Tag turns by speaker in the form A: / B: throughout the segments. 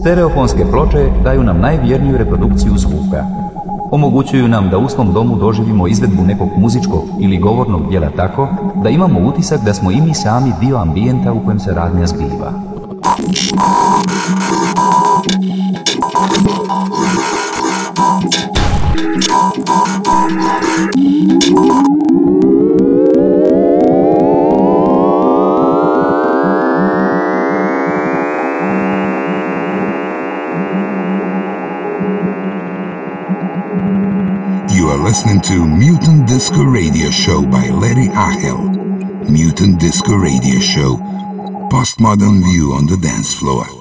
A: Stereofonske ploče daju nam najvjerniju reprodukciju zvuka. Omogućuju nam da u svom domu doživimo izvedbu nekog muzičkog ili govornog dijela tako da imamo utisak da smo i mi sami dio ambijenta u kojem se radnja zbiva.
B: Listening to Mutant Disco Radio Show by Larry Achel. Mutant Disco Radio Show. Postmodern view on the dance floor.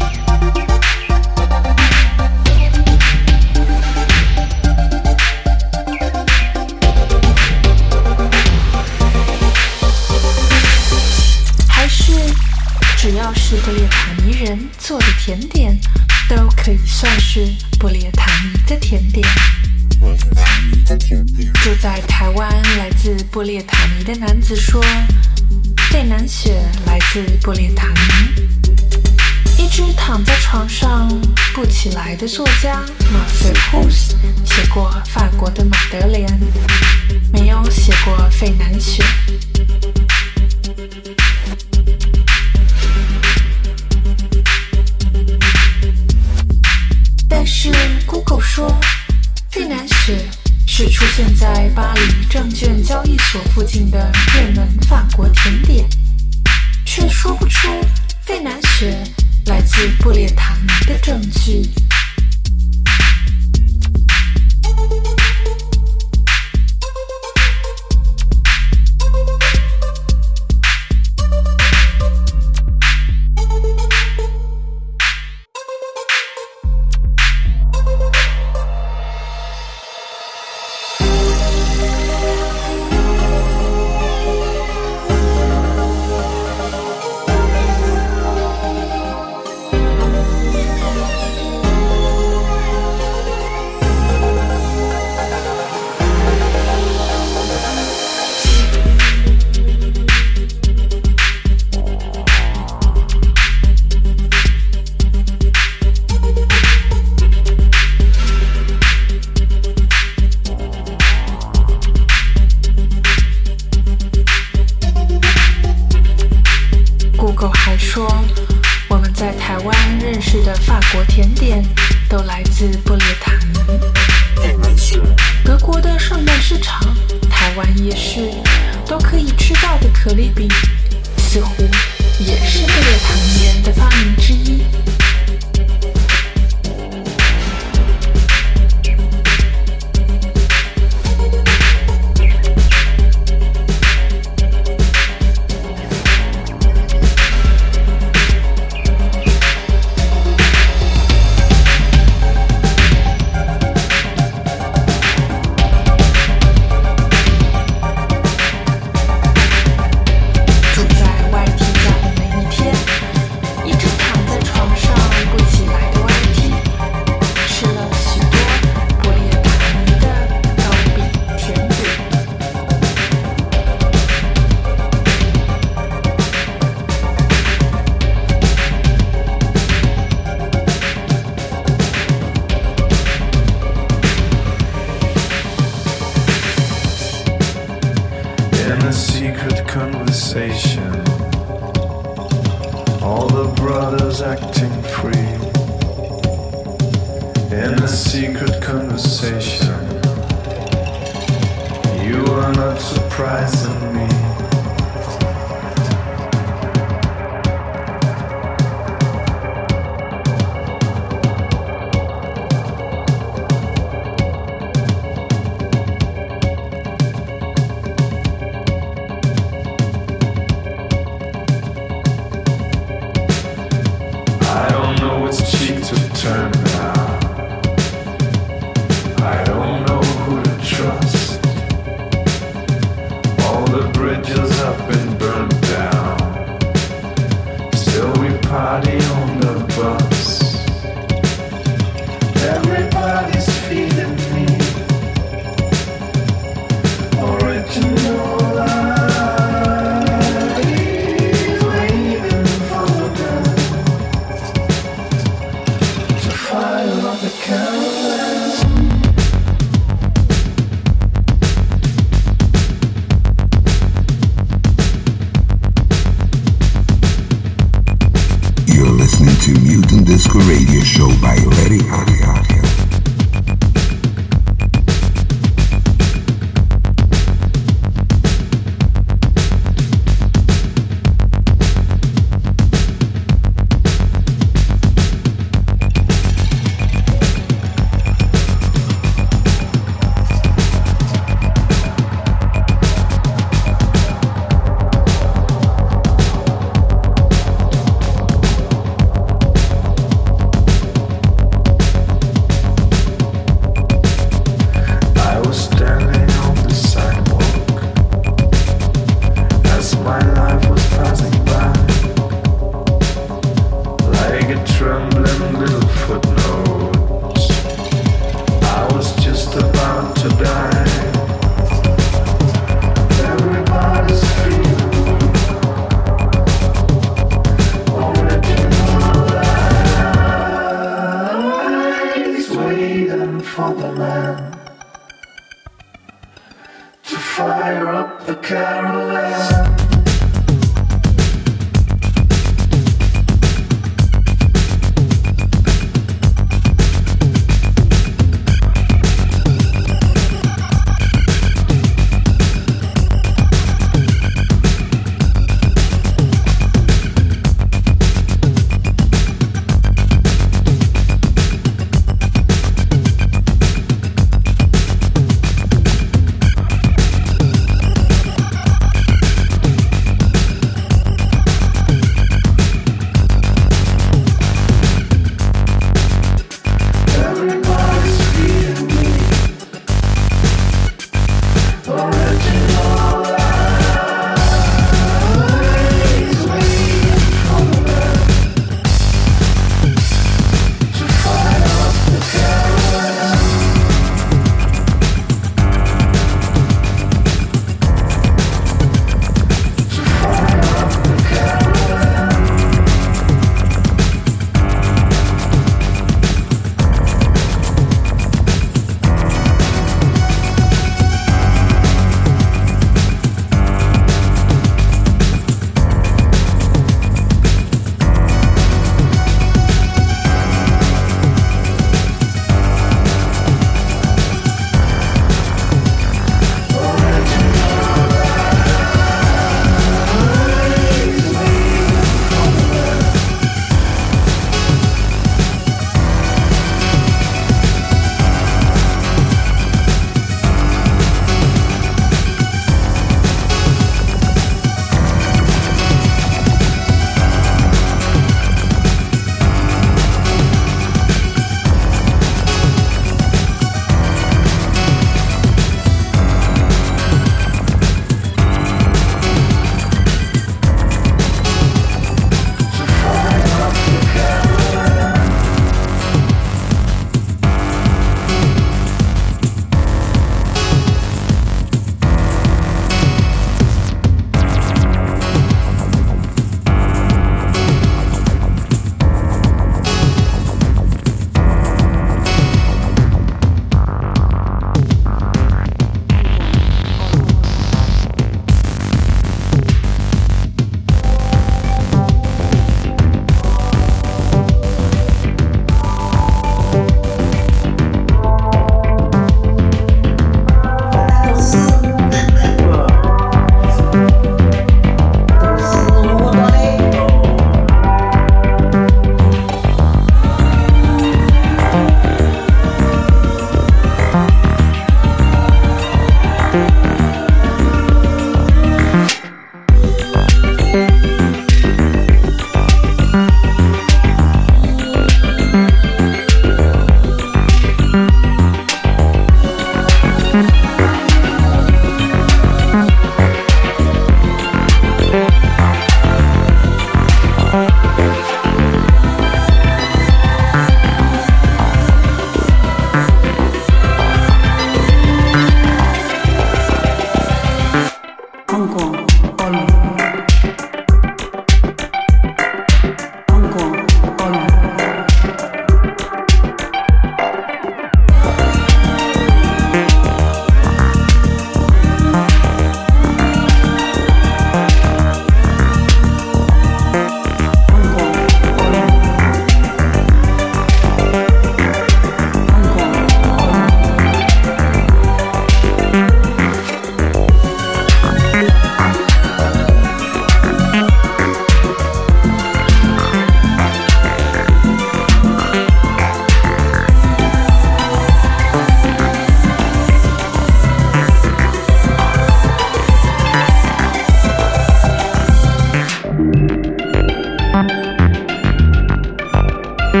C: mà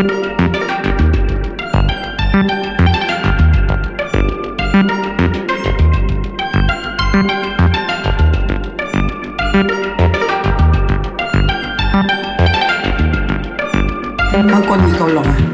C: con bị cầu
B: lòng à?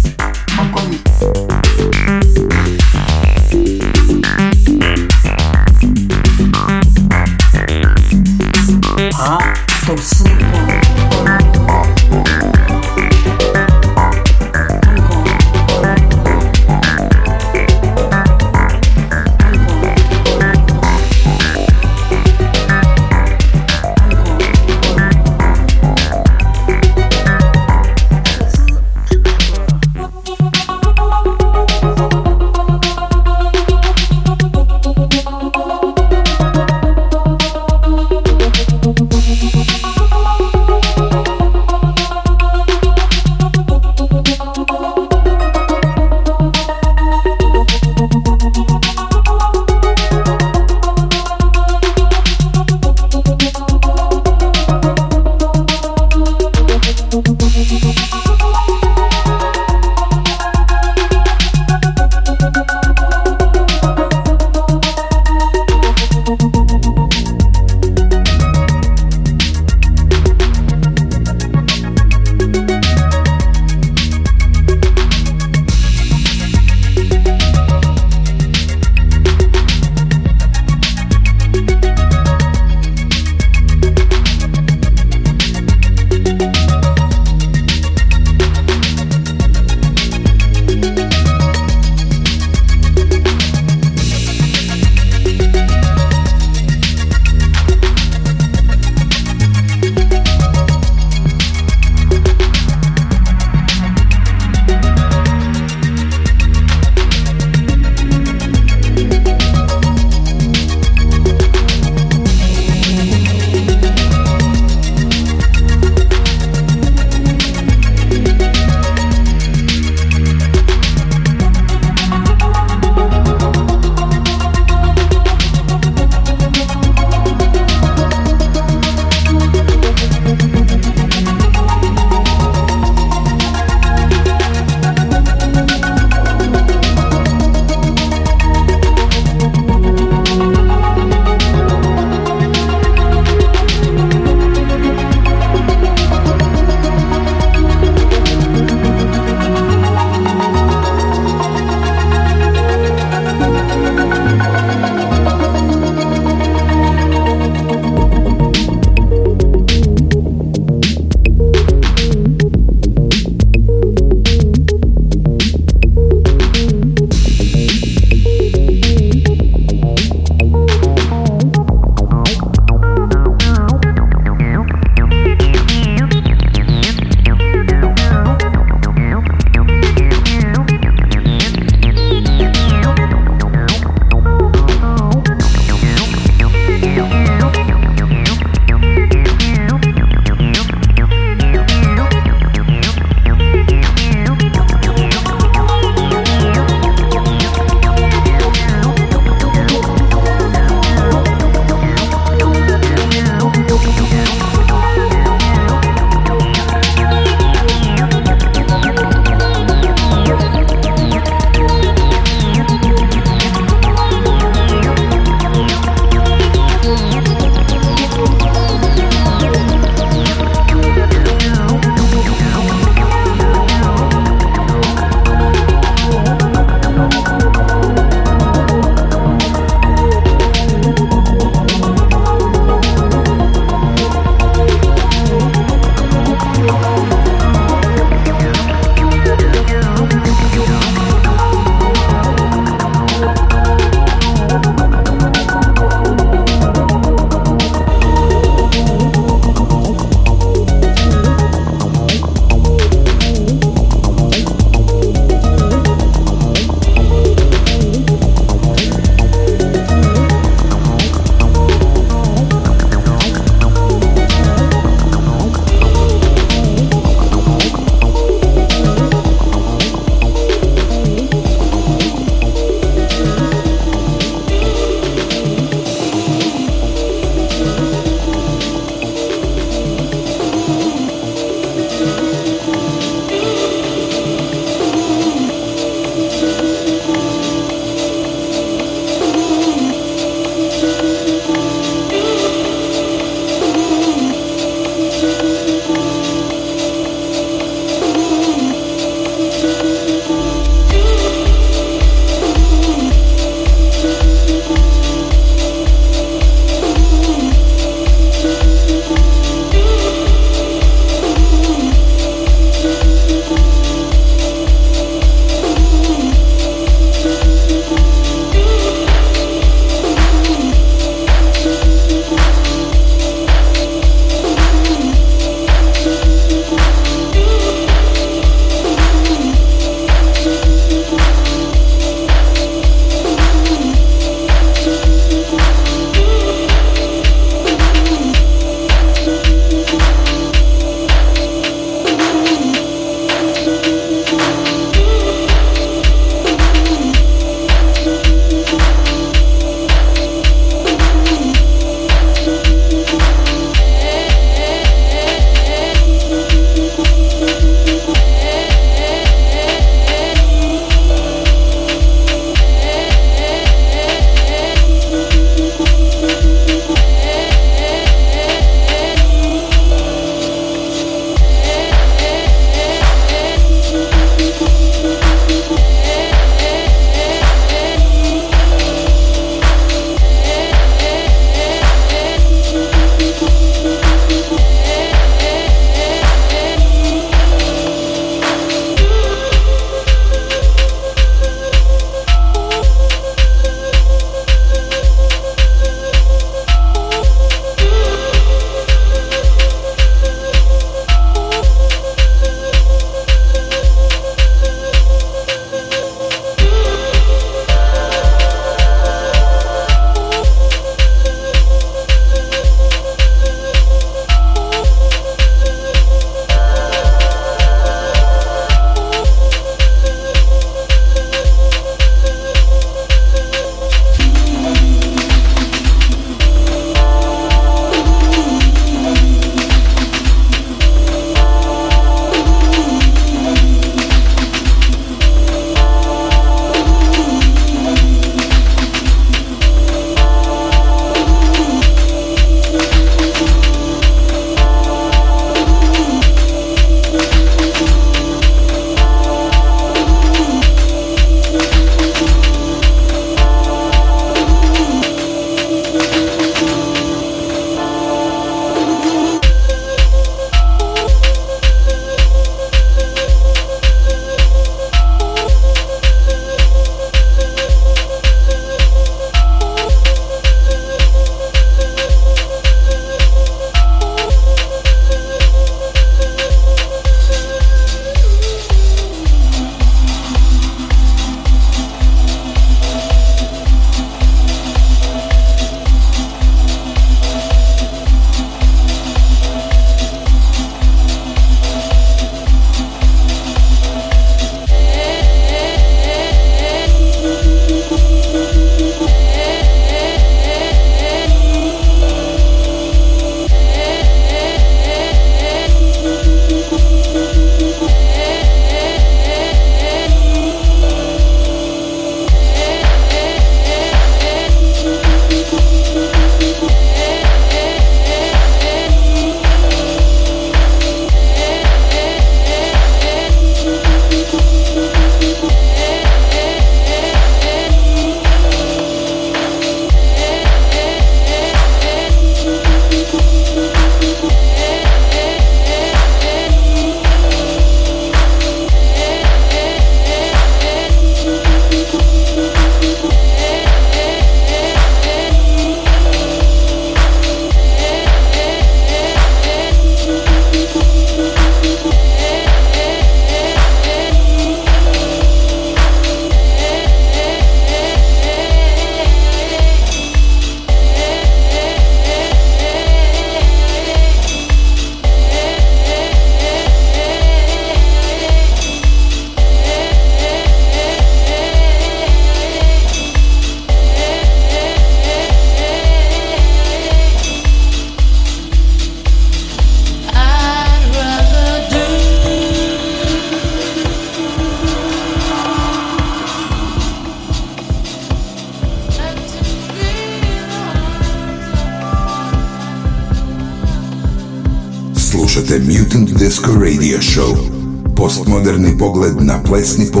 B: obecný po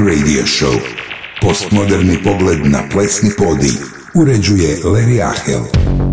B: Radio Show. Postmoderni pogled na plesni podij. Uređuje Larry Ahel.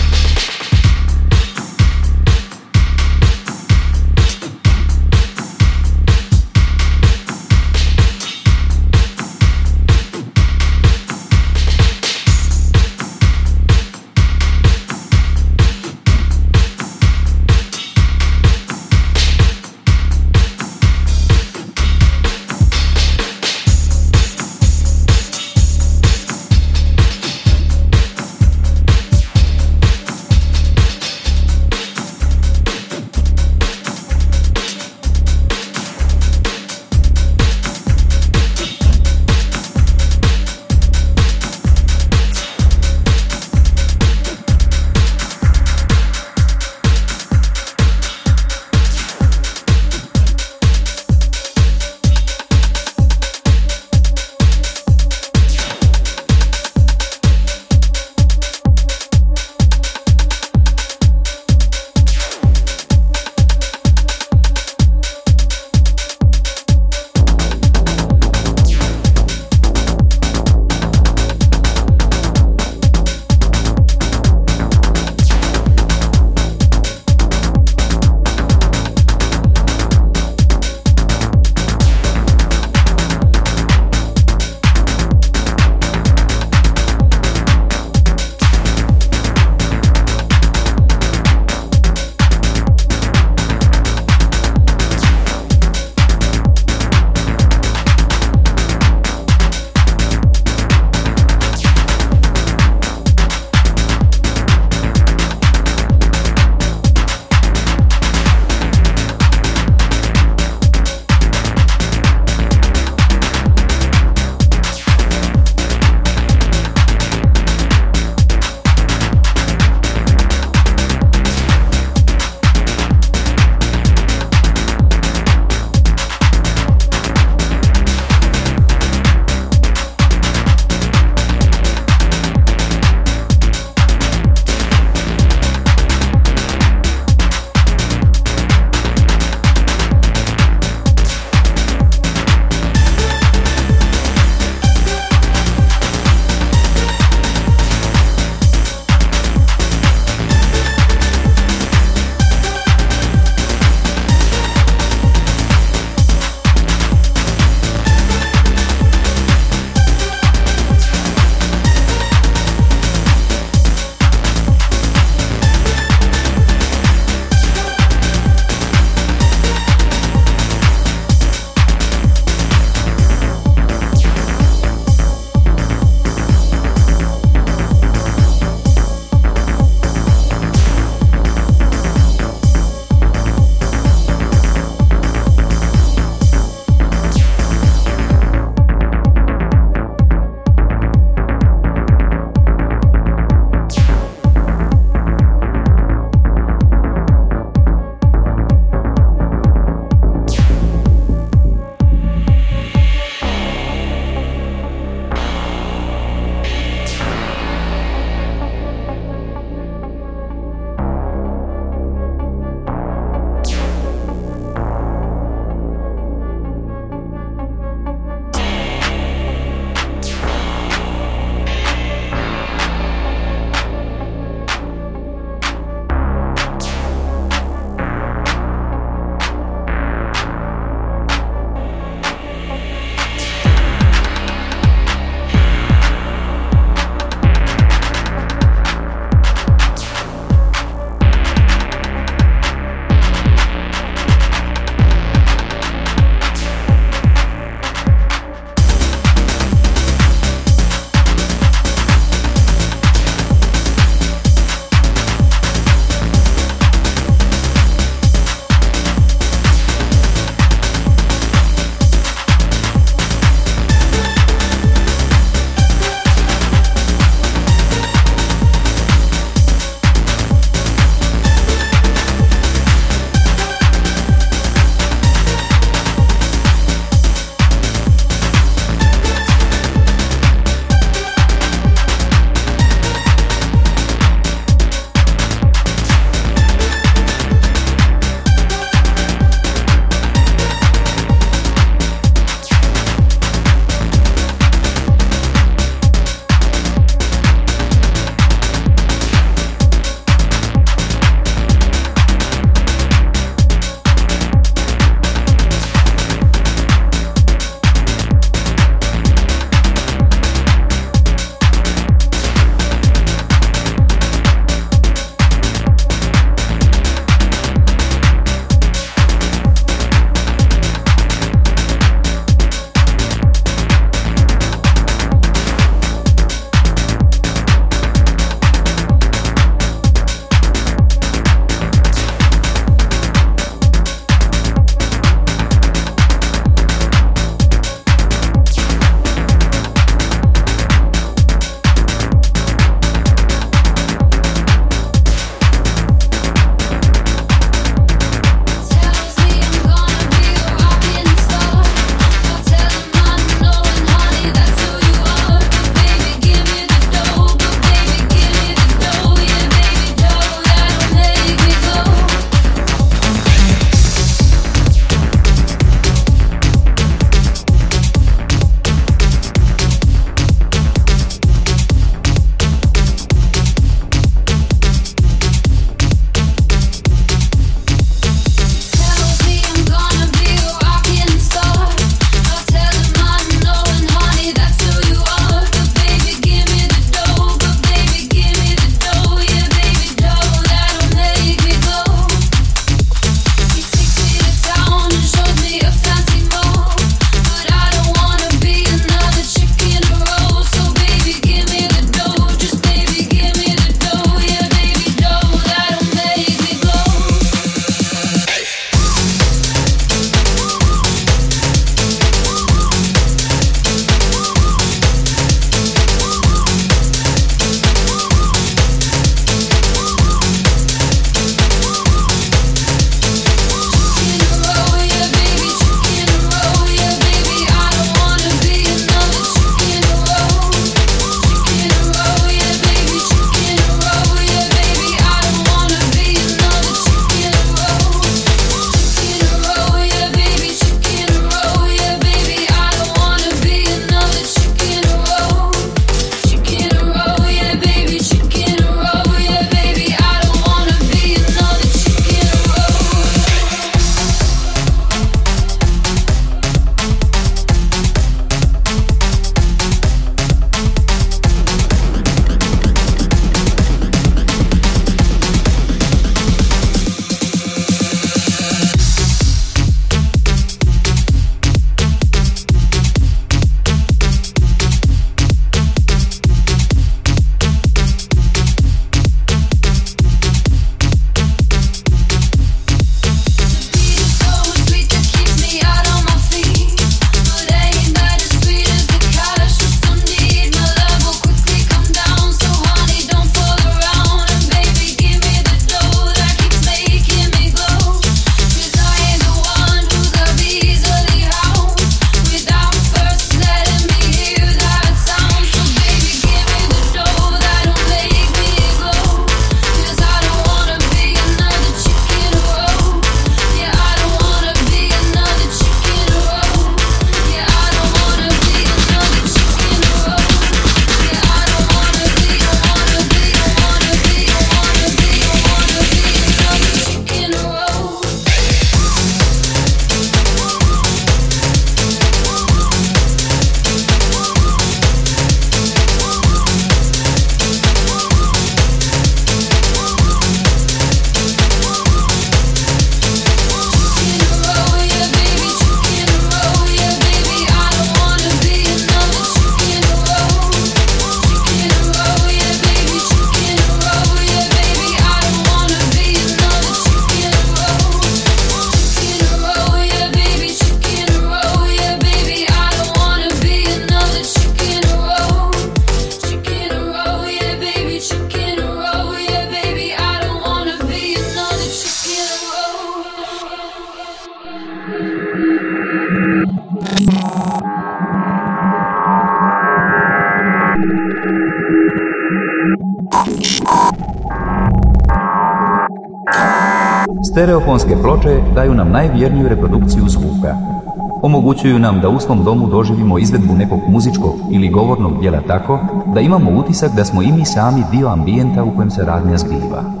A: Omogućuju nam da u svom domu doživimo izvedbu nekog muzičkog ili govornog dijela tako da imamo utisak da smo i mi sami dio ambijenta u kojem se radnja zbiva.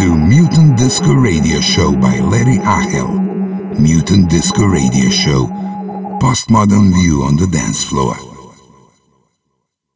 B: To Mutant Disco Radio Show by Larry Achel. Mutant Disco Radio Show. Postmodern view on the dance floor.